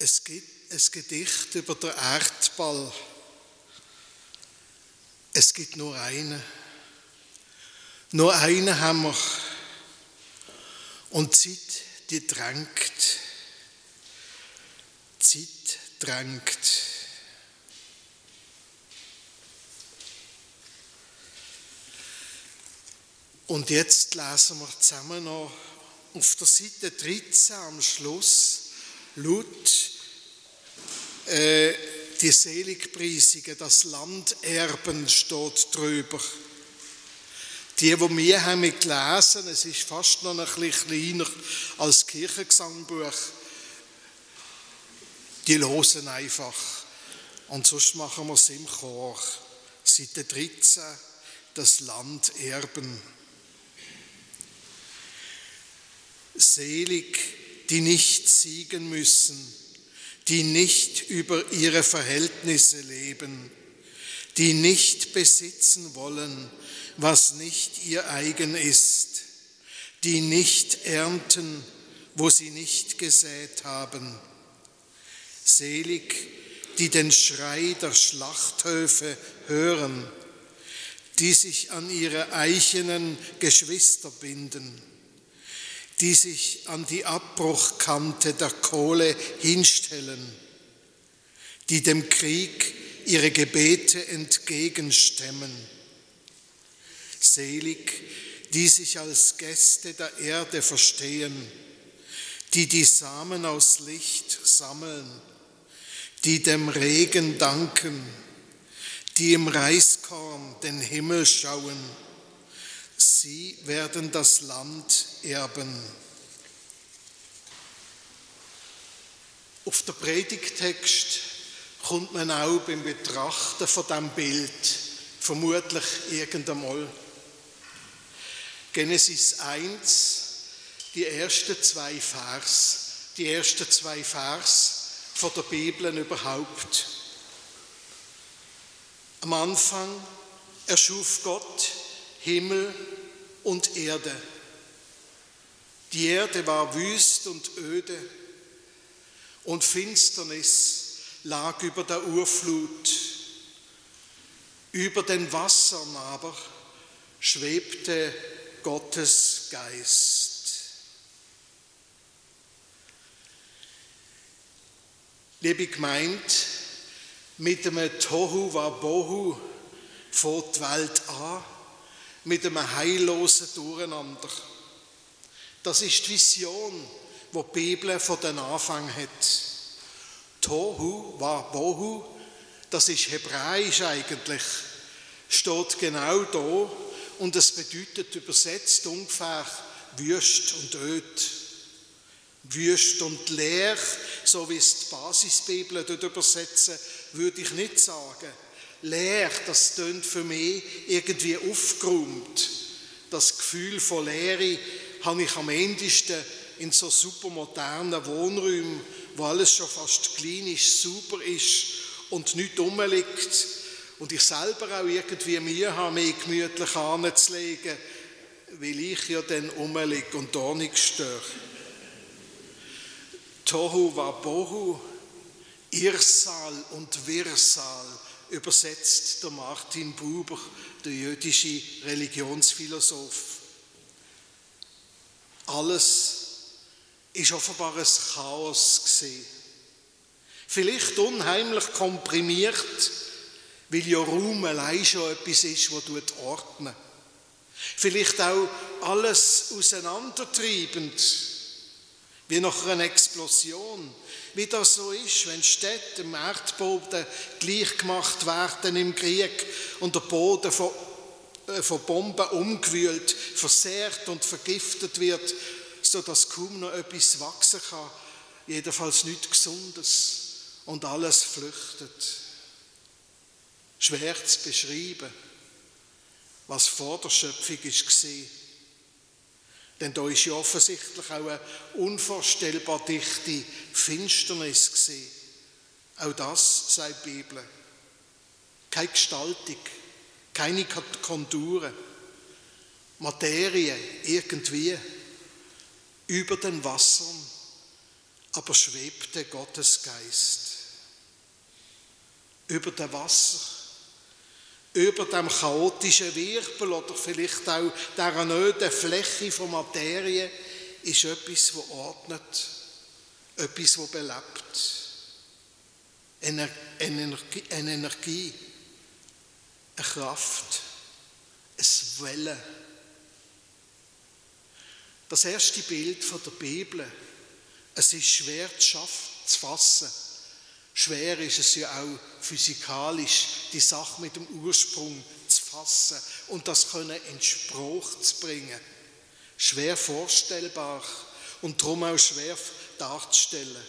Es gibt ein Gedicht über den Erdball. Es gibt nur einen. Nur einen haben wir. Und Zeit, die drängt. Zeit drängt. Und jetzt lesen wir zusammen noch auf der Seite 13 am Schluss laut äh, die Seligpreisige, das Landerben steht drüber. Die, die wir haben gelesen, es ist fast noch ein bisschen kleiner als Kirchengesangbuch, die losen einfach. Und sonst machen wir es im Chor. Seite 13, das Landerben. Selig, die nicht siegen müssen, die nicht über ihre Verhältnisse leben, die nicht besitzen wollen, was nicht ihr eigen ist, die nicht ernten, wo sie nicht gesät haben. Selig, die den Schrei der Schlachthöfe hören, die sich an ihre eichenen Geschwister binden die sich an die Abbruchkante der Kohle hinstellen, die dem Krieg ihre Gebete entgegenstemmen. Selig, die sich als Gäste der Erde verstehen, die die Samen aus Licht sammeln, die dem Regen danken, die im Reiskorn den Himmel schauen, Sie werden das Land erben. Auf der Predigtext kommt man auch beim Betrachten von dem Bild vermutlich irgendeinmal. Genesis 1, die ersten zwei Vers, die ersten zwei Vers von der Bibel überhaupt. Am Anfang erschuf Gott Himmel und Erde. Die Erde war wüst und öde und Finsternis lag über der Urflut. Über den Wassern aber schwebte Gottes Geist. Liebe gemeint, mit dem Tohu Wabohu fängt die Welt an mit einem heillosen Durcheinander. Das ist die Vision, die die Bibel von den Anfang hat. Tohu wa bohu, das ist hebräisch eigentlich, steht genau da und es bedeutet übersetzt ungefähr wüst und öd. Wüst und leer, so wie es die Basisbibel dort übersetzen, würde ich nicht sagen leer, das tönt für mich irgendwie aufgeräumt. Das Gefühl von Leere habe ich am endesten in so supermodernen Wohnräumen, wo alles schon fast klinisch super ist und nichts rumliegt. Und ich selber auch irgendwie Mühe habe, mich gemütlich anzulegen, weil ich ja dann rumliege und da nichts störe. Tohu wa Bohu, Irsal und Wirsal übersetzt der Martin Buber, der jüdische Religionsphilosoph. Alles ist offenbar ein Chaos gesehen. Vielleicht unheimlich komprimiert, weil ja Raum allein schon etwas ist, was ordnet. Vielleicht auch alles auseinandertreibend, wie nach einer Explosion. Wie das so ist, wenn Städte im Erdboden gleich gemacht werden im Krieg und der Boden von, äh, von Bomben umgewühlt, versehrt und vergiftet wird, sodass kaum noch etwas wachsen kann, jedenfalls nichts Gesundes. Und alles flüchtet. Schwer zu beschreiben, was vor der Schöpfung war denn da ist ja offensichtlich auch eine unvorstellbar dichte Finsternis gesehen. Auch das sagt die Bibel. Keine Gestaltung, keine Konturen, Materie irgendwie über den Wassern, aber schwebte Gottes Geist über dem Wasser, über dem chaotischen Wirbel oder vielleicht auch der nöten Fläche von Materie ist etwas, wo ordnet, etwas, wo belebt. Eine Energie, eine, Energie, eine Kraft, ein Wellen. Das erste Bild von der Bibel, es ist schwer zu fassen. Schwer ist es ja auch physikalisch, die Sache mit dem Ursprung zu fassen und das können in Spruch zu bringen. Schwer vorstellbar und darum auch schwer darzustellen.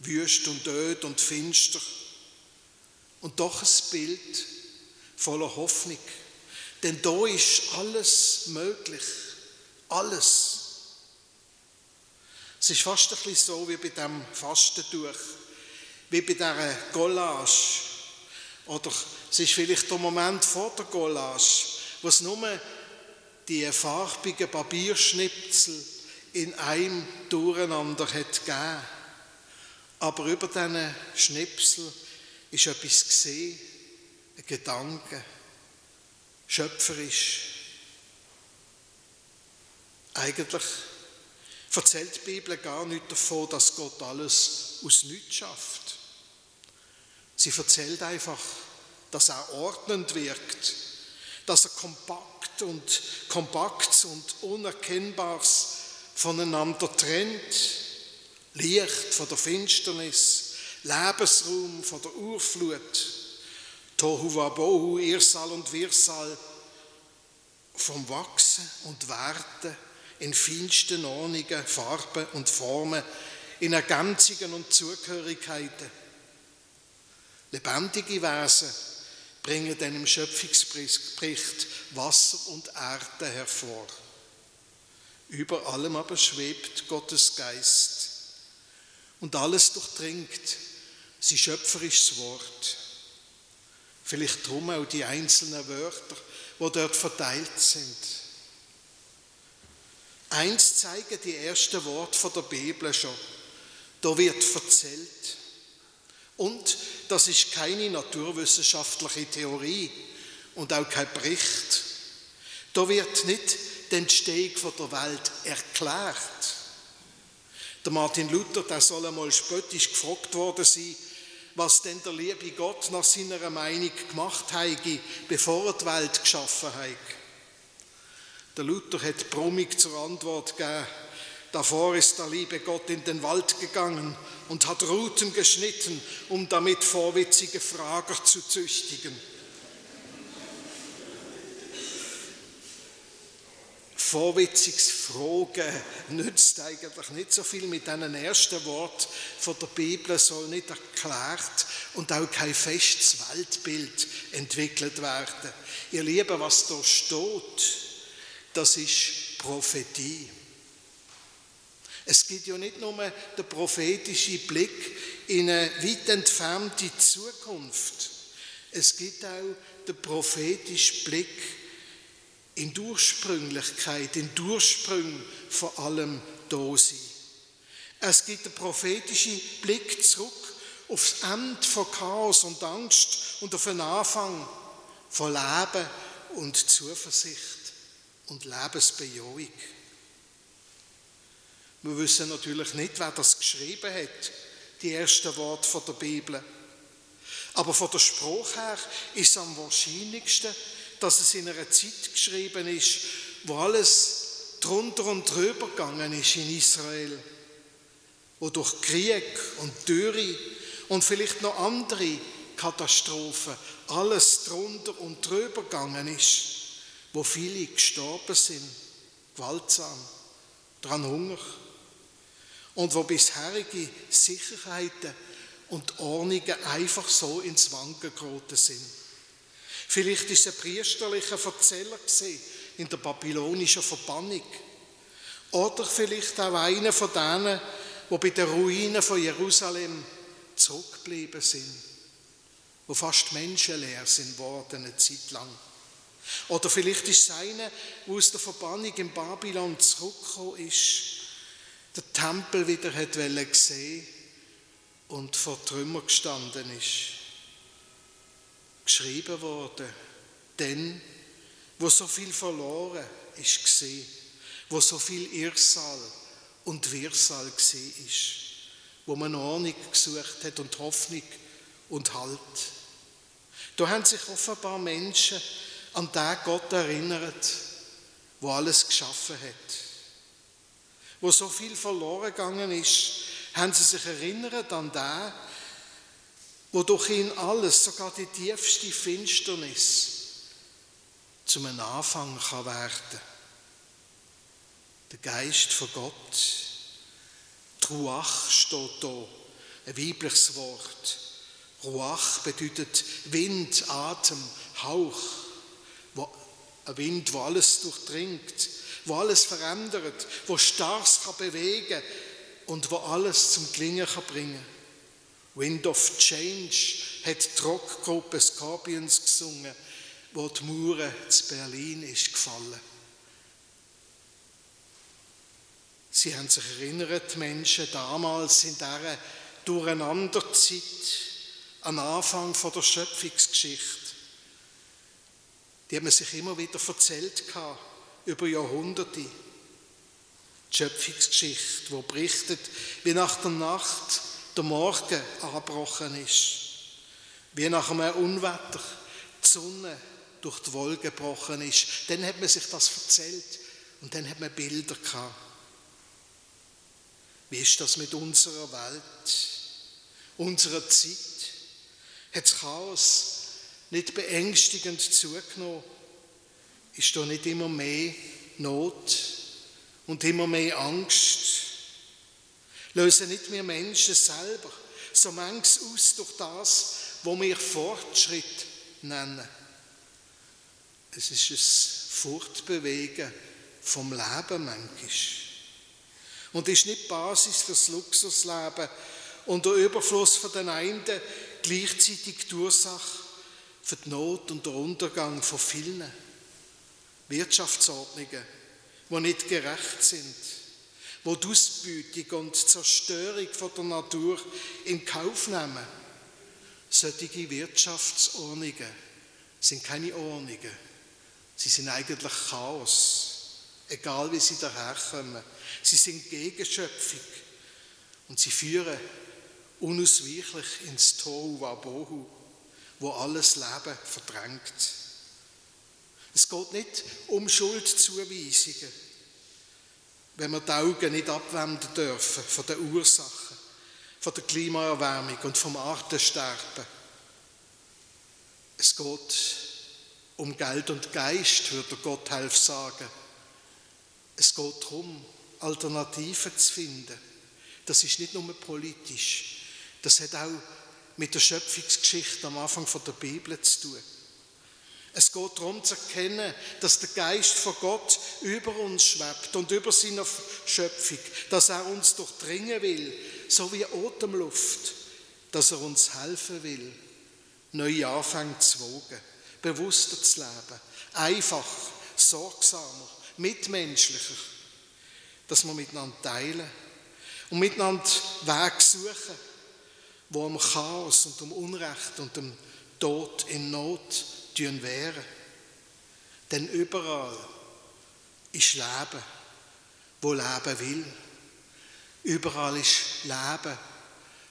Wüst und öd und finster. Und doch ein Bild voller Hoffnung. Denn da ist alles möglich. Alles. Es ist fast ein bisschen so wie bei dem Fastentuch, wie bei dieser Collage. Oder es ist vielleicht der Moment vor der Collage, wo es nur die farbigen Papierschnipsel in einem Durcheinander hat gegeben. Aber über diesen Schnipsel ist etwas gesehen, ein Gedanke, schöpferisch. Eigentlich erzählt die Bibel gar nicht davon, dass Gott alles aus nichts schafft. Sie erzählt einfach, dass er ordnend wirkt, dass er kompakt und kompakt und unerkennbares voneinander trennt, Licht von der Finsternis, Lebensraum von der Urflut, Tohu Wabohu, Irsal und Wirsal, vom Wachsen und Werden in feinsten Ordnungen, Farben und Formen, in Ergänzungen und Zugehörigkeiten. Lebendige Wesen bringen dann im Schöpfungsbericht Wasser und Erde hervor. Über allem aber schwebt Gottes Geist und alles durchdringt sein schöpferisches Wort. Vielleicht drum auch die einzelnen Wörter, wo dort verteilt sind. Eins zeigen die ersten Worte der Bibel schon. Da wird erzählt. Und das ist keine naturwissenschaftliche Theorie und auch kein Bericht. Da wird nicht die Entstehung der Welt erklärt. Der Martin Luther, der soll einmal spöttisch gefragt worden sein, was denn der liebe Gott nach seiner Meinung gemacht habe, bevor er die Welt geschaffen hat. Der Luther hat brummig zur Antwort gegeben, davor ist der liebe Gott in den Wald gegangen und hat Ruten geschnitten, um damit vorwitzige Frager zu züchtigen. Vorwitziges Fragen nützt eigentlich nicht so viel mit diesen ersten Wort von der Bibel, soll nicht erklärt und auch kein festes Weltbild entwickelt werden. Ihr Lieben, was da steht, das ist Prophetie. Es gibt ja nicht nur den prophetischen Blick in eine weit entfernte Zukunft. Es gibt auch den prophetischen Blick in Ursprünglichkeit, in Ursprung vor allem da. Es gibt den prophetischen Blick zurück aufs Ende von Chaos und Angst und auf den Anfang von Leben und Zuversicht und Lebensbejahung. Wir wissen natürlich nicht, wer das geschrieben hat, die ersten Worte der Bibel. Aber von der Spruch her ist es am wahrscheinlichsten, dass es in einer Zeit geschrieben ist, wo alles drunter und drüber gegangen ist in Israel, wo durch Krieg und Dürre und vielleicht noch andere Katastrophen alles drunter und drüber gegangen ist, wo viele gestorben sind, gewaltsam, dran Hunger und wo bisherige Sicherheiten und Ordnungen einfach so ins Wanken geraten sind. Vielleicht ist es ein priesterlicher Erzähler in der babylonischen Verbannung. Oder vielleicht auch einer von denen, die bei den Ruinen von Jerusalem zurückgeblieben sind, wo fast menschenleer sind worden eine Zeit lang. Oder vielleicht ist es einer, der aus der Verbannung in Babylon zurückgekommen ist, der Tempel wieder hat sehen und vor Trümmer gestanden ist. Geschrieben worden, denn wo so viel verloren ist gesehen, wo so viel Irrsal und Wirrsal gesehen ist, wo man Ordnung gesucht hat und Hoffnung und Halt. Da haben sich offenbar Menschen an den Gott erinnert, wo alles geschaffen hat. Wo so viel verloren gegangen ist, haben sie sich erinnert an den, wo durch ihn alles, sogar die tiefste Finsternis, zum Anfang kann werden. Der Geist von Gott. Ruach steht da, ein weibliches Wort. Ruach bedeutet Wind, Atem, Hauch. Ein Wind, wo alles durchdringt, wo alles verändert, wo Stars kann bewegen und wo alles zum Klingen kann bringen. Wind of Change hat die Rockgruppe Scorpions gesungen, wo die Mauer zu Berlin ist gefallen. Sie haben sich erinnert, die Menschen damals in dieser Durcheinanderzeit, am Anfang der Schöpfungsgeschichte. Die haben sich immer wieder erzählt über Jahrhunderte. Die Schöpfungsgeschichte, wo berichtet, wie nach der Nacht der Morgen angebrochen ist, wie nach einem Unwetter die Sonne durch die Wolke gebrochen ist. Dann hat man sich das erzählt und dann hat man Bilder gehabt. Wie ist das mit unserer Welt, unserer Zeit? Hat das Chaos nicht beängstigend zugenommen? Ist da nicht immer mehr Not und immer mehr Angst? Lösen nicht wir Menschen selber so manches aus durch das, was wir Fortschritt nennen? Es ist ein Fortbewegen vom Leben manchmal. Und ist nicht die Basis fürs Luxusleben und der Überfluss von den einen gleichzeitig die Ursache für die Not und den Untergang von vielen Wirtschaftsordnungen, die nicht gerecht sind, wo die Ausbeutung und Zerstörung von der Natur in Kauf nehmen. Solche Wirtschaftsordnungen sind keine Ordnungen, sie sind eigentlich Chaos egal wie sie daherkommen. Sie sind Gegenschöpfung und sie führen unausweichlich ins Tohu Wabohu, wo alles Leben verdrängt. Es geht nicht um Schuldzuweisungen, wenn wir die Augen nicht abwenden dürfen von den Ursachen, von der Klimaerwärmung und vom Artensterben. Es geht um Geld und Geist, würde Gott helfen sagen. Es geht darum, Alternativen zu finden. Das ist nicht nur politisch. Das hat auch mit der Schöpfungsgeschichte am Anfang der Bibel zu tun. Es geht darum zu erkennen, dass der Geist von Gott über uns schwebt und über seine Schöpfung, dass er uns durchdringen will, so wie Atemluft, dass er uns helfen will, neue Anfänge zu wagen, bewusster zu leben, einfach, sorgsamer, mitmenschlicher, dass wir miteinander teilen und miteinander Wege suchen, wo am Chaos und dem Unrecht und dem Tod in Not wären. Denn überall ist Leben, wo Leben will. Überall ist Leben,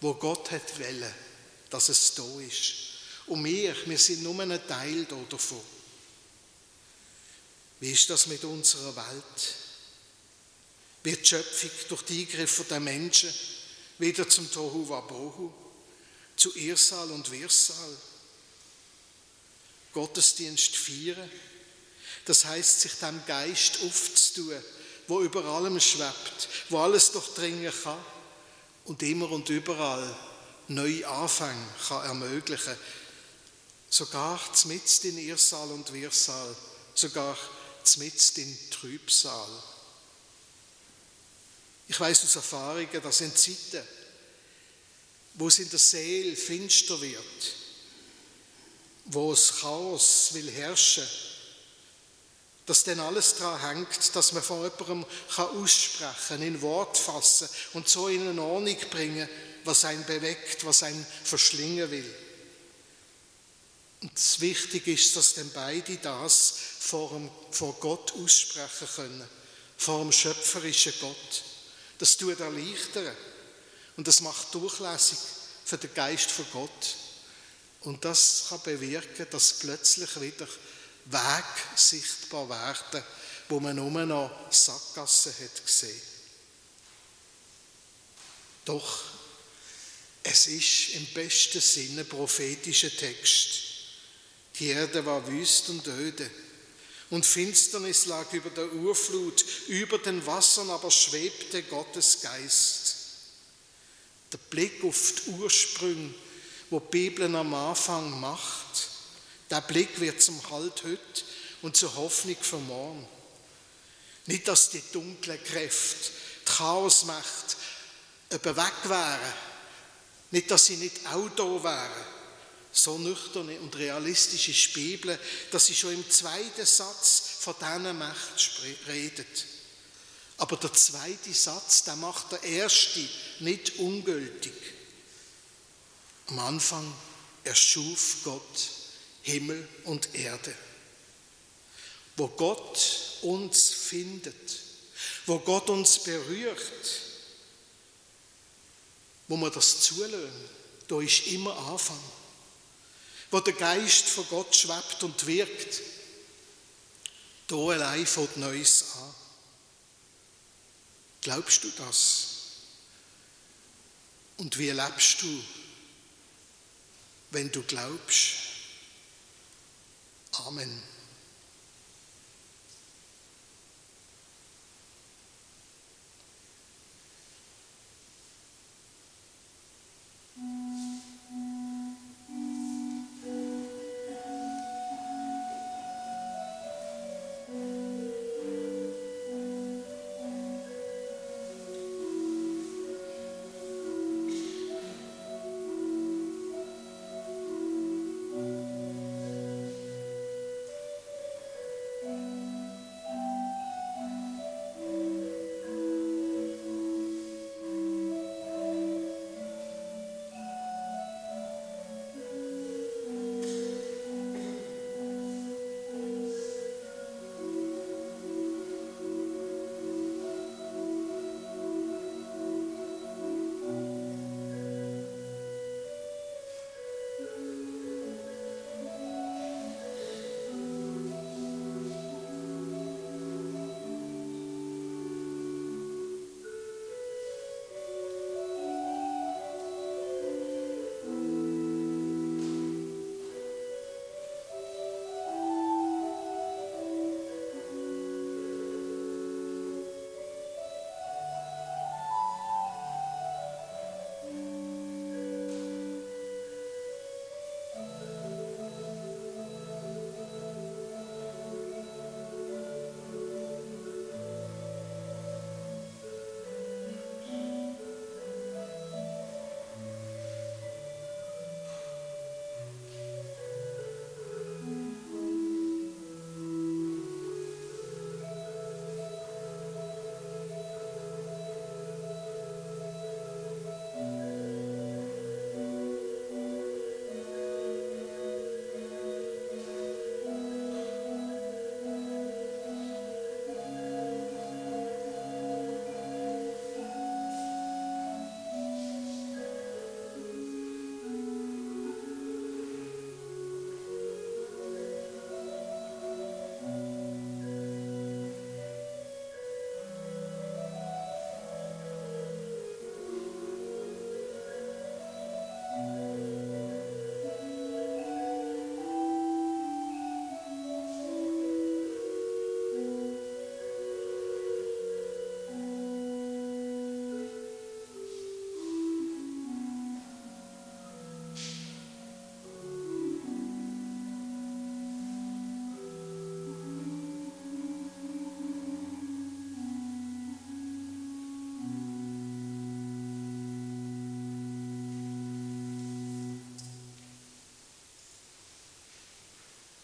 wo Gott hat wollen, dass es da ist. Und wir, wir sind nur ein Teil davon. Wie ist das mit unserer Welt? Wird die Schöpfung durch die Eingriffe der Menschen wieder zum Tohu Wabohu, zu Irsal und Wirsal? Gottesdienst feiern, das heißt, sich dem Geist aufzutun, wo über allem schwebt, wo alles durchdringen kann und immer und überall neue Anfänge kann ermöglichen. Sogar mitten in Irsal und Wirsal, sogar mitten in Trübsal. Ich weiß aus Erfahrungen, dass in Zeiten, wo es in der Seele finster wird, wo es Chaos will herrschen, dass dann alles daran hängt, dass man von jemandem aussprechen kann, in Wort fassen und so in eine Ordnung bringen, was einen bewegt, was einen verschlingen will. Und das Wichtige ist, dass dann beide das vor, dem, vor Gott aussprechen können, vor dem schöpferischen Gott. Das tut erleichtern und das macht durchlässig für den Geist von Gott. Und das kann bewirken, dass plötzlich wieder Weg sichtbar werden, wo man nur noch Sackgassen hat gesehen. Doch es ist im besten Sinne prophetischer Text. Die Erde war wüst und öde, und Finsternis lag über der Urflut, über den Wassern aber schwebte Gottes Geist. Der Blick auf die Ursprünge, wo die Bibel am Anfang macht, der Blick wird zum Halt heute und zur Hoffnung für morgen. Nicht, dass die dunklen Kräfte, die Chaosmacht, eben weg wären. Nicht, dass sie nicht auch da wären. So nüchtern und realistisch ist die Bibel, dass sie schon im zweiten Satz von dieser Macht redet. Aber der zweite Satz, der macht der erste nicht ungültig. Am Anfang erschuf Gott Himmel und Erde. Wo Gott uns findet, wo Gott uns berührt, wo wir das zulassen, da ist immer Anfang. Wo der Geist von Gott schwebt und wirkt, da allein fängt Neues an. Glaubst du das? Und wie lebst du, wenn du glaubst? Amen.